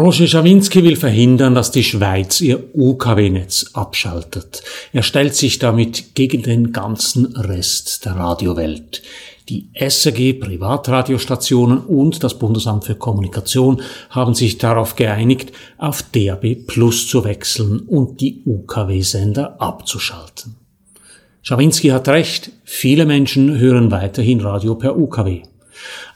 Roger Schawinski will verhindern, dass die Schweiz ihr UKW-Netz abschaltet. Er stellt sich damit gegen den ganzen Rest der Radiowelt. Die SRG Privatradiostationen und das Bundesamt für Kommunikation haben sich darauf geeinigt, auf DAB Plus zu wechseln und die UKW-Sender abzuschalten. Schawinski hat recht, viele Menschen hören weiterhin Radio per UKW.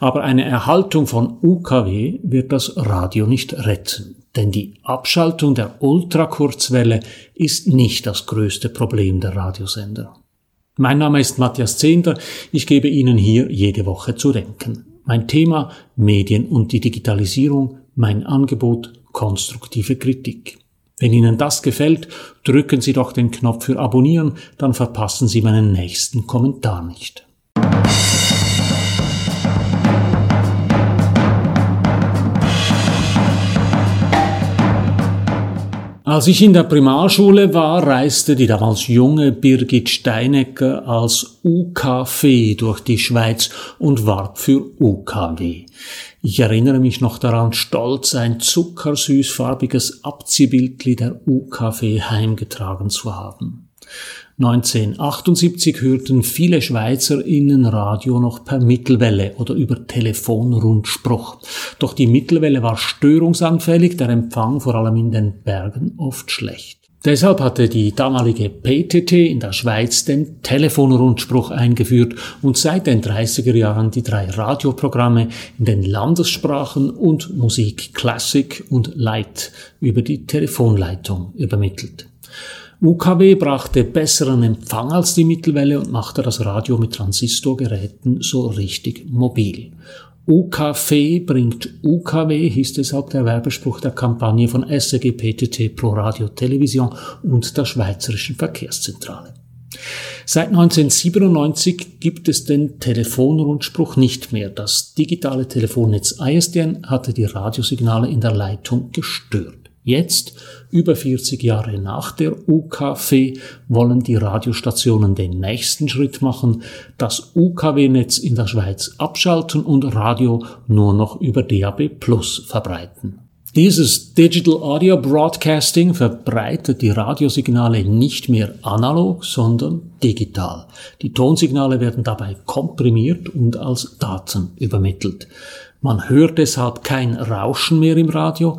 Aber eine Erhaltung von UKW wird das Radio nicht retten, denn die Abschaltung der Ultrakurzwelle ist nicht das größte Problem der Radiosender. Mein Name ist Matthias Zehnder, ich gebe Ihnen hier jede Woche zu denken. Mein Thema Medien und die Digitalisierung, mein Angebot konstruktive Kritik. Wenn Ihnen das gefällt, drücken Sie doch den Knopf für Abonnieren, dann verpassen Sie meinen nächsten Kommentar nicht. Als ich in der Primarschule war, reiste die damals junge Birgit Steinecker als UKV durch die Schweiz und warb für UKW. Ich erinnere mich noch daran, stolz ein zuckersüßfarbiges Abziehbildli der UKW heimgetragen zu haben. 1978 hörten viele SchweizerInnen Radio noch per Mittelwelle oder über Telefonrundspruch. Doch die Mittelwelle war störungsanfällig, der Empfang vor allem in den Bergen oft schlecht. Deshalb hatte die damalige PTT in der Schweiz den Telefonrundspruch eingeführt und seit den 30er Jahren die drei Radioprogramme in den Landessprachen und Musik Classic und Light über die Telefonleitung übermittelt. UKW brachte besseren Empfang als die Mittelwelle und machte das Radio mit Transistorgeräten so richtig mobil. UKW bringt UKW, hieß deshalb der Werbespruch der Kampagne von SRG PTT Pro Radio Television und der Schweizerischen Verkehrszentrale. Seit 1997 gibt es den Telefonrundspruch nicht mehr. Das digitale Telefonnetz ISDN hatte die Radiosignale in der Leitung gestört. Jetzt, über 40 Jahre nach der UKW, wollen die Radiostationen den nächsten Schritt machen, das UKW-Netz in der Schweiz abschalten und Radio nur noch über DAB Plus verbreiten. Dieses Digital Audio Broadcasting verbreitet die Radiosignale nicht mehr analog, sondern digital. Die Tonsignale werden dabei komprimiert und als Daten übermittelt. Man hört deshalb kein Rauschen mehr im Radio,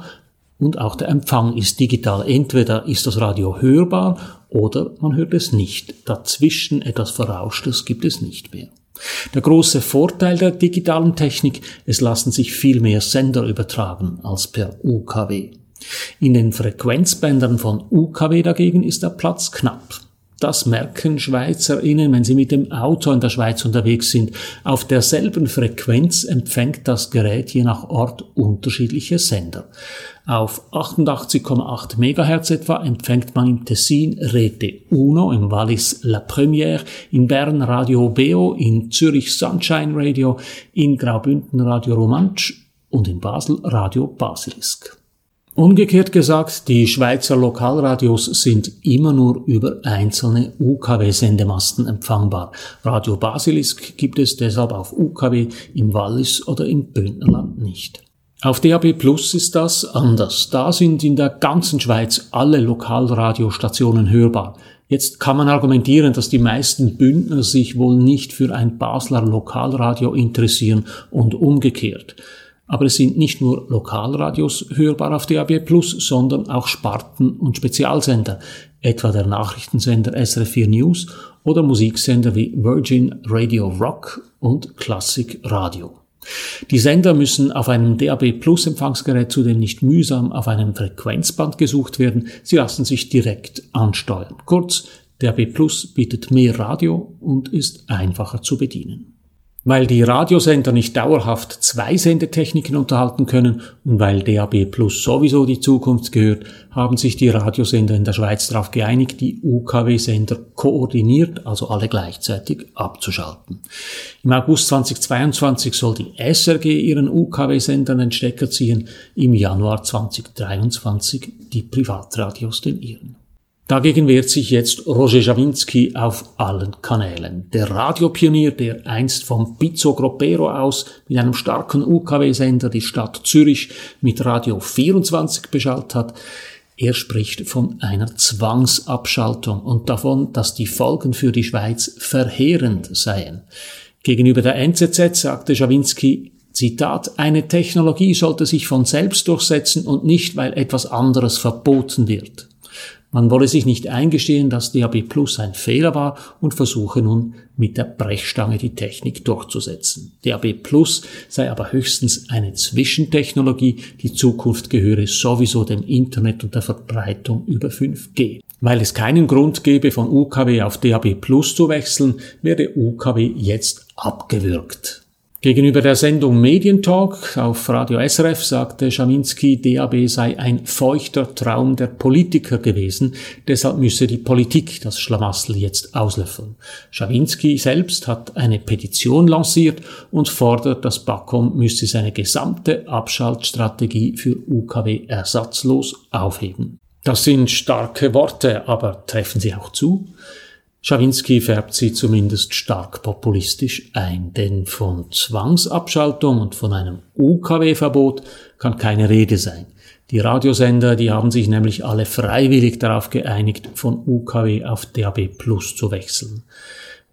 und auch der Empfang ist digital. Entweder ist das Radio hörbar oder man hört es nicht. Dazwischen etwas Verrauschtes gibt es nicht mehr. Der große Vorteil der digitalen Technik, es lassen sich viel mehr Sender übertragen als per UKW. In den Frequenzbändern von UKW dagegen ist der Platz knapp. Das merken SchweizerInnen, wenn sie mit dem Auto in der Schweiz unterwegs sind. Auf derselben Frequenz empfängt das Gerät je nach Ort unterschiedliche Sender. Auf 88,8 MHz etwa empfängt man im Tessin Rete Uno, im Wallis La Première, in Bern Radio Beo, in Zürich Sunshine Radio, in Graubünden Radio Romansch und in Basel Radio Basilisk. Umgekehrt gesagt, die Schweizer Lokalradios sind immer nur über einzelne UKW-Sendemasten empfangbar. Radio Basilisk gibt es deshalb auf UKW im Wallis oder im Bündnerland nicht. Auf DAB Plus ist das anders. Da sind in der ganzen Schweiz alle Lokalradiostationen hörbar. Jetzt kann man argumentieren, dass die meisten Bündner sich wohl nicht für ein Basler Lokalradio interessieren und umgekehrt. Aber es sind nicht nur Lokalradios hörbar auf DAB+, sondern auch Sparten- und Spezialsender, etwa der Nachrichtensender SRF4 News oder Musiksender wie Virgin Radio Rock und Classic Radio. Die Sender müssen auf einem DAB Plus Empfangsgerät zudem nicht mühsam auf einem Frequenzband gesucht werden, sie lassen sich direkt ansteuern. Kurz, DAB Plus bietet mehr Radio und ist einfacher zu bedienen. Weil die Radiosender nicht dauerhaft zwei Sendetechniken unterhalten können und weil DAB Plus sowieso die Zukunft gehört, haben sich die Radiosender in der Schweiz darauf geeinigt, die UKW-Sender koordiniert, also alle gleichzeitig abzuschalten. Im August 2022 soll die SRG ihren UKW-Sendern den Stecker ziehen, im Januar 2023 die Privatradios den ihren. Dagegen wehrt sich jetzt Roger Jawinski auf allen Kanälen. Der Radiopionier, der einst vom Pizzo Groppero aus mit einem starken UKW-Sender die Stadt Zürich mit Radio 24 beschallt hat, er spricht von einer Zwangsabschaltung und davon, dass die Folgen für die Schweiz verheerend seien. Gegenüber der NZZ sagte Jawinski, Zitat, eine Technologie sollte sich von selbst durchsetzen und nicht, weil etwas anderes verboten wird. Man wolle sich nicht eingestehen, dass DAB Plus ein Fehler war und versuche nun mit der Brechstange die Technik durchzusetzen. DAB Plus sei aber höchstens eine Zwischentechnologie, die Zukunft gehöre sowieso dem Internet und der Verbreitung über 5G. Weil es keinen Grund gebe, von UKW auf DAB Plus zu wechseln, werde UKW jetzt abgewürgt. Gegenüber der Sendung Medientalk auf Radio SRF sagte Schaminski, DAB sei ein feuchter Traum der Politiker gewesen, deshalb müsse die Politik das Schlamassel jetzt auslöffeln. Schawinski selbst hat eine Petition lanciert und fordert, dass Bakom müsse seine gesamte Abschaltstrategie für UKW ersatzlos aufheben. Das sind starke Worte, aber treffen sie auch zu? Schawinski färbt sie zumindest stark populistisch ein, denn von Zwangsabschaltung und von einem UKW-Verbot kann keine Rede sein. Die Radiosender, die haben sich nämlich alle freiwillig darauf geeinigt, von UKW auf DAB Plus zu wechseln.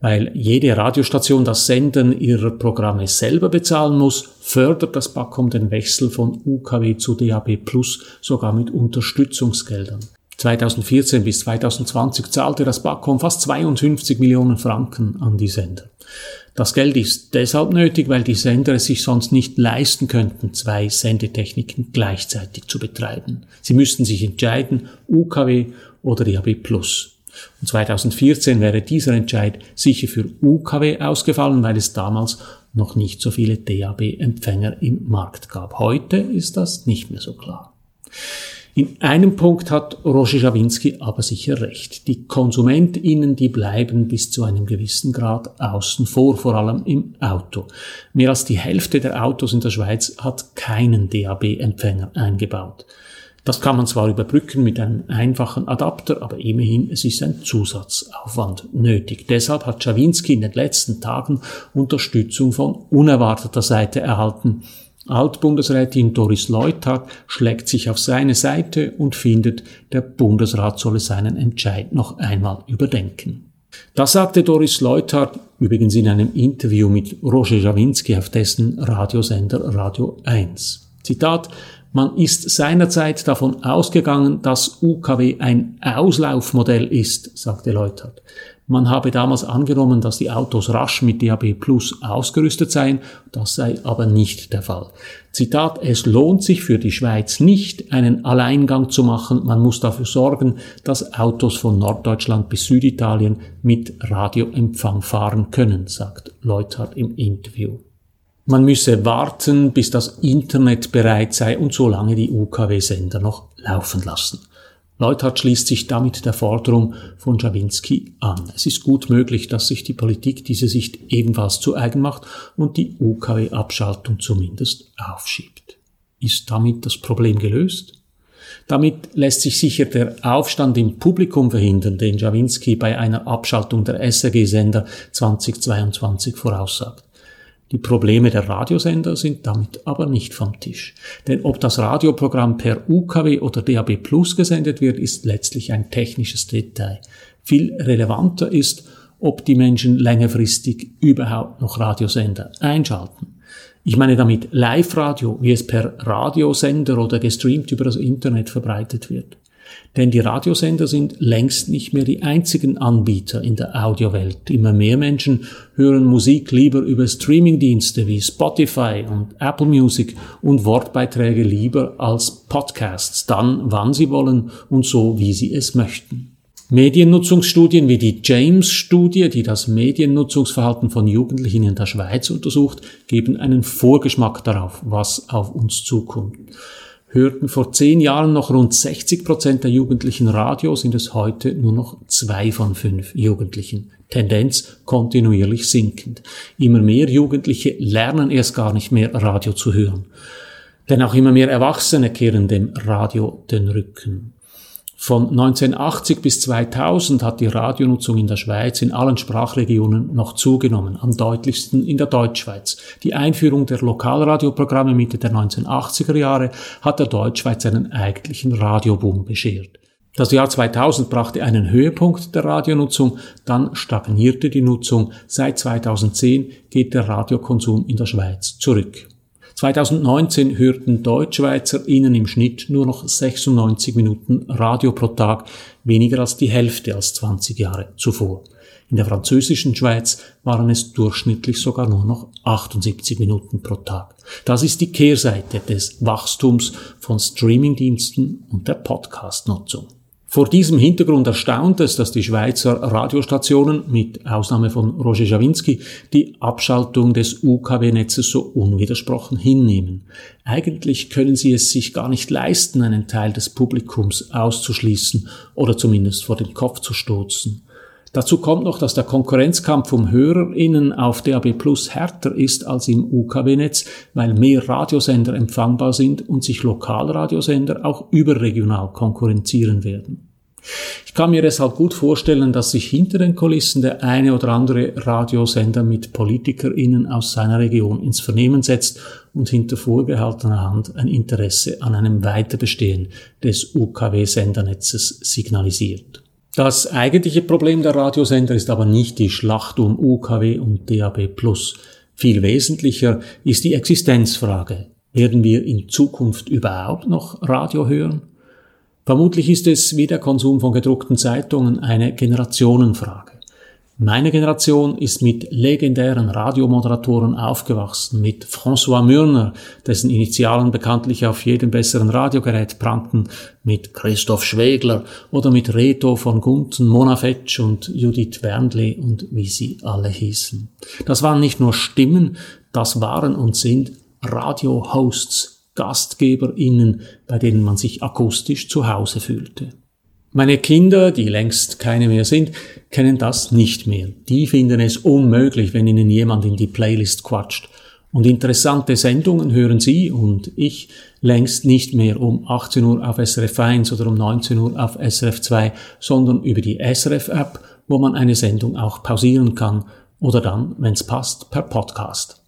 Weil jede Radiostation das Senden ihrer Programme selber bezahlen muss, fördert das BAKOM den Wechsel von UKW zu DAB Plus sogar mit Unterstützungsgeldern. 2014 bis 2020 zahlte das BAKOM fast 52 Millionen Franken an die Sender. Das Geld ist deshalb nötig, weil die Sender es sich sonst nicht leisten könnten, zwei Sendetechniken gleichzeitig zu betreiben. Sie müssten sich entscheiden, UKW oder DAB+. Und 2014 wäre dieser Entscheid sicher für UKW ausgefallen, weil es damals noch nicht so viele DAB-Empfänger im Markt gab. Heute ist das nicht mehr so klar. In einem Punkt hat Roger Schawinski aber sicher recht. Die KonsumentInnen, die bleiben bis zu einem gewissen Grad außen vor, vor allem im Auto. Mehr als die Hälfte der Autos in der Schweiz hat keinen DAB-Empfänger eingebaut. Das kann man zwar überbrücken mit einem einfachen Adapter, aber immerhin, es ist ein Zusatzaufwand nötig. Deshalb hat Schawinski in den letzten Tagen Unterstützung von unerwarteter Seite erhalten. Altbundesrätin Doris Leuthard schlägt sich auf seine Seite und findet, der Bundesrat solle seinen Entscheid noch einmal überdenken. Das sagte Doris Leuthard übrigens in einem Interview mit Roger Jawinski auf dessen Radiosender Radio 1. Zitat, man ist seinerzeit davon ausgegangen, dass UKW ein Auslaufmodell ist, sagte Leuthard. Man habe damals angenommen, dass die Autos rasch mit DAB Plus ausgerüstet seien, das sei aber nicht der Fall. Zitat, es lohnt sich für die Schweiz nicht, einen Alleingang zu machen, man muss dafür sorgen, dass Autos von Norddeutschland bis Süditalien mit Radioempfang fahren können, sagt Leuthard im Interview. Man müsse warten, bis das Internet bereit sei und so lange die UKW-Sender noch laufen lassen. Leuthard schließt sich damit der Forderung von Schawinski an. Es ist gut möglich, dass sich die Politik diese Sicht ebenfalls zu eigen macht und die UKW-Abschaltung zumindest aufschiebt. Ist damit das Problem gelöst? Damit lässt sich sicher der Aufstand im Publikum verhindern, den Schawinski bei einer Abschaltung der SRG-Sender 2022 voraussagt. Die Probleme der Radiosender sind damit aber nicht vom Tisch. Denn ob das Radioprogramm per UKW oder DAB Plus gesendet wird, ist letztlich ein technisches Detail. Viel relevanter ist, ob die Menschen längerfristig überhaupt noch Radiosender einschalten. Ich meine damit Live-Radio, wie es per Radiosender oder gestreamt über das Internet verbreitet wird. Denn die Radiosender sind längst nicht mehr die einzigen Anbieter in der Audiowelt. Immer mehr Menschen hören Musik lieber über Streamingdienste wie Spotify und Apple Music und Wortbeiträge lieber als Podcasts, dann wann sie wollen und so wie sie es möchten. Mediennutzungsstudien wie die James-Studie, die das Mediennutzungsverhalten von Jugendlichen in der Schweiz untersucht, geben einen Vorgeschmack darauf, was auf uns zukommt hörten vor zehn Jahren noch rund 60 Prozent der Jugendlichen Radio, sind es heute nur noch zwei von fünf Jugendlichen. Tendenz kontinuierlich sinkend. Immer mehr Jugendliche lernen erst gar nicht mehr Radio zu hören. Denn auch immer mehr Erwachsene kehren dem Radio den Rücken. Von 1980 bis 2000 hat die Radionutzung in der Schweiz in allen Sprachregionen noch zugenommen, am deutlichsten in der Deutschschweiz. Die Einführung der Lokalradioprogramme Mitte der 1980er Jahre hat der Deutschschweiz einen eigentlichen Radioboom beschert. Das Jahr 2000 brachte einen Höhepunkt der Radionutzung, dann stagnierte die Nutzung. Seit 2010 geht der Radiokonsum in der Schweiz zurück. 2019 hörten DeutschschweizerInnen im Schnitt nur noch 96 Minuten Radio pro Tag, weniger als die Hälfte als 20 Jahre zuvor. In der französischen Schweiz waren es durchschnittlich sogar nur noch 78 Minuten pro Tag. Das ist die Kehrseite des Wachstums von Streamingdiensten und der Podcast-Nutzung. Vor diesem Hintergrund erstaunt es, dass die Schweizer Radiostationen mit Ausnahme von Roger Schawinski die Abschaltung des UKW-Netzes so unwidersprochen hinnehmen. Eigentlich können sie es sich gar nicht leisten, einen Teil des Publikums auszuschließen oder zumindest vor den Kopf zu stoßen. Dazu kommt noch, dass der Konkurrenzkampf um HörerInnen auf DAB Plus härter ist als im UKW-Netz, weil mehr Radiosender empfangbar sind und sich Lokalradiosender auch überregional konkurrenzieren werden. Ich kann mir deshalb gut vorstellen, dass sich hinter den Kulissen der eine oder andere Radiosender mit PolitikerInnen aus seiner Region ins Vernehmen setzt und hinter vorgehaltener Hand ein Interesse an einem Weiterbestehen des UKW-Sendernetzes signalisiert. Das eigentliche Problem der Radiosender ist aber nicht die Schlacht um UKW und DAB+. Viel wesentlicher ist die Existenzfrage. Werden wir in Zukunft überhaupt noch Radio hören? Vermutlich ist es wie der Konsum von gedruckten Zeitungen eine Generationenfrage. Meine Generation ist mit legendären Radiomoderatoren aufgewachsen, mit François Mürner, dessen Initialen bekanntlich auf jedem besseren Radiogerät prangten, mit Christoph Schwegler oder mit Reto von Gunten, Mona Fetsch und Judith Wernli und wie sie alle hießen. Das waren nicht nur Stimmen, das waren und sind Radio-Hosts, GastgeberInnen, bei denen man sich akustisch zu Hause fühlte. Meine Kinder, die längst keine mehr sind, kennen das nicht mehr. Die finden es unmöglich, wenn ihnen jemand in die Playlist quatscht. Und interessante Sendungen hören sie und ich längst nicht mehr um 18 Uhr auf SRF 1 oder um 19 Uhr auf SRF 2, sondern über die SRF App, wo man eine Sendung auch pausieren kann oder dann, wenn es passt, per Podcast.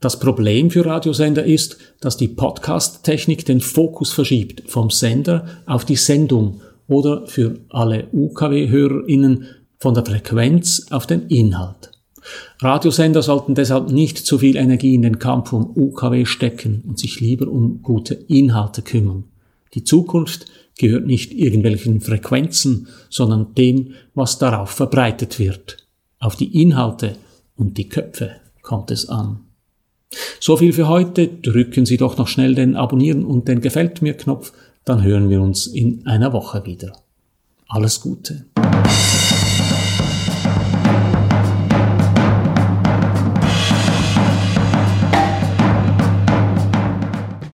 Das Problem für Radiosender ist, dass die Podcast-Technik den Fokus verschiebt vom Sender auf die Sendung oder für alle UKW-HörerInnen von der Frequenz auf den Inhalt. Radiosender sollten deshalb nicht zu viel Energie in den Kampf um UKW stecken und sich lieber um gute Inhalte kümmern. Die Zukunft gehört nicht irgendwelchen Frequenzen, sondern dem, was darauf verbreitet wird. Auf die Inhalte und die Köpfe kommt es an. So viel für heute. Drücken Sie doch noch schnell den Abonnieren und den Gefällt mir Knopf dann hören wir uns in einer Woche wieder. Alles Gute.